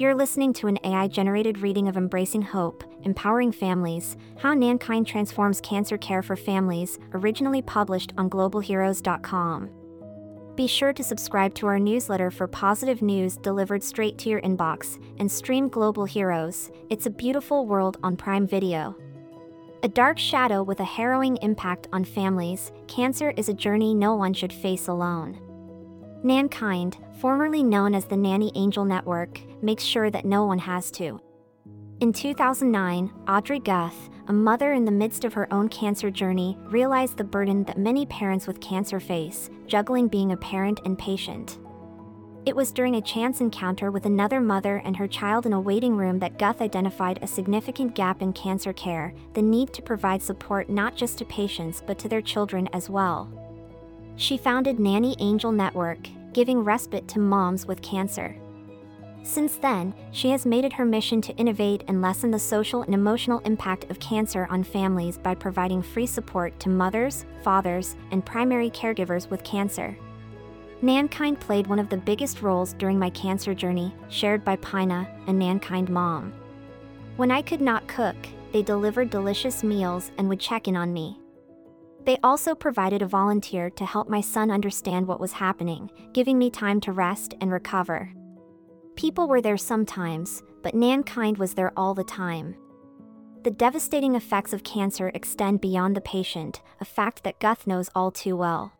You're listening to an AI generated reading of Embracing Hope, Empowering Families How Nankind Transforms Cancer Care for Families, originally published on globalheroes.com. Be sure to subscribe to our newsletter for positive news delivered straight to your inbox and stream Global Heroes It's a Beautiful World on Prime Video. A dark shadow with a harrowing impact on families, cancer is a journey no one should face alone. Nankind, formerly known as the Nanny Angel Network, makes sure that no one has to. In 2009, Audrey Guth, a mother in the midst of her own cancer journey, realized the burden that many parents with cancer face, juggling being a parent and patient. It was during a chance encounter with another mother and her child in a waiting room that Guth identified a significant gap in cancer care the need to provide support not just to patients but to their children as well. She founded Nanny Angel Network, giving respite to moms with cancer. Since then, she has made it her mission to innovate and lessen the social and emotional impact of cancer on families by providing free support to mothers, fathers, and primary caregivers with cancer. Nankind played one of the biggest roles during my cancer journey, shared by Pina, a Nankind mom. When I could not cook, they delivered delicious meals and would check in on me. They also provided a volunteer to help my son understand what was happening, giving me time to rest and recover. People were there sometimes, but Nankind was there all the time. The devastating effects of cancer extend beyond the patient, a fact that Guth knows all too well.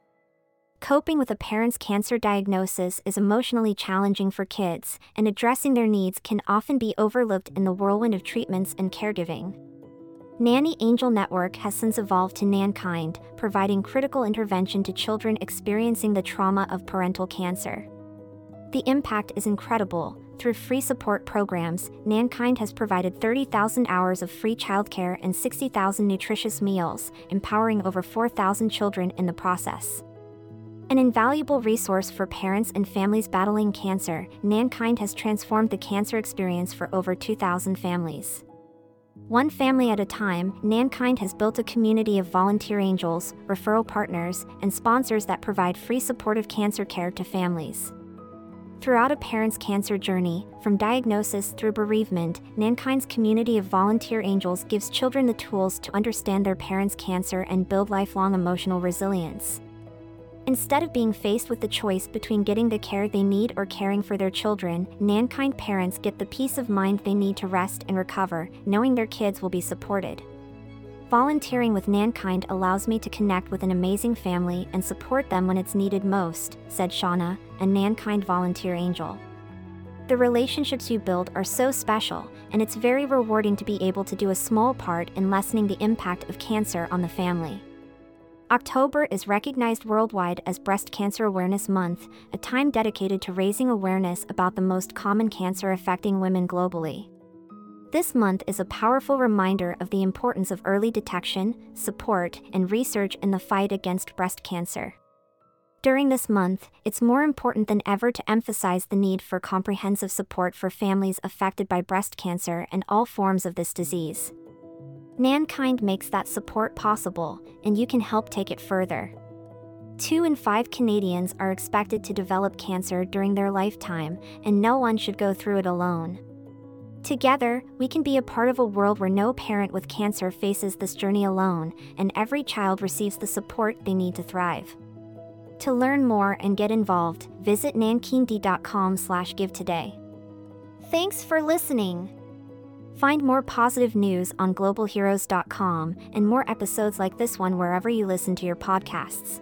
Coping with a parent's cancer diagnosis is emotionally challenging for kids, and addressing their needs can often be overlooked in the whirlwind of treatments and caregiving. Nanny Angel Network has since evolved to Nankind, providing critical intervention to children experiencing the trauma of parental cancer. The impact is incredible. Through free support programs, Nankind has provided 30,000 hours of free childcare and 60,000 nutritious meals, empowering over 4,000 children in the process. An invaluable resource for parents and families battling cancer, Nankind has transformed the cancer experience for over 2,000 families. One family at a time, Nankind has built a community of volunteer angels, referral partners, and sponsors that provide free supportive cancer care to families. Throughout a parent's cancer journey, from diagnosis through bereavement, Nankind's community of volunteer angels gives children the tools to understand their parents' cancer and build lifelong emotional resilience. Instead of being faced with the choice between getting the care they need or caring for their children, Nankind parents get the peace of mind they need to rest and recover, knowing their kids will be supported. Volunteering with Nankind allows me to connect with an amazing family and support them when it's needed most, said Shauna, a Nankind volunteer angel. The relationships you build are so special, and it's very rewarding to be able to do a small part in lessening the impact of cancer on the family. October is recognized worldwide as Breast Cancer Awareness Month, a time dedicated to raising awareness about the most common cancer affecting women globally. This month is a powerful reminder of the importance of early detection, support, and research in the fight against breast cancer. During this month, it's more important than ever to emphasize the need for comprehensive support for families affected by breast cancer and all forms of this disease. Nankind makes that support possible, and you can help take it further. Two in five Canadians are expected to develop cancer during their lifetime, and no one should go through it alone. Together, we can be a part of a world where no parent with cancer faces this journey alone, and every child receives the support they need to thrive. To learn more and get involved, visit nankind.com slash give today. Thanks for listening. Find more positive news on globalheroes.com and more episodes like this one wherever you listen to your podcasts.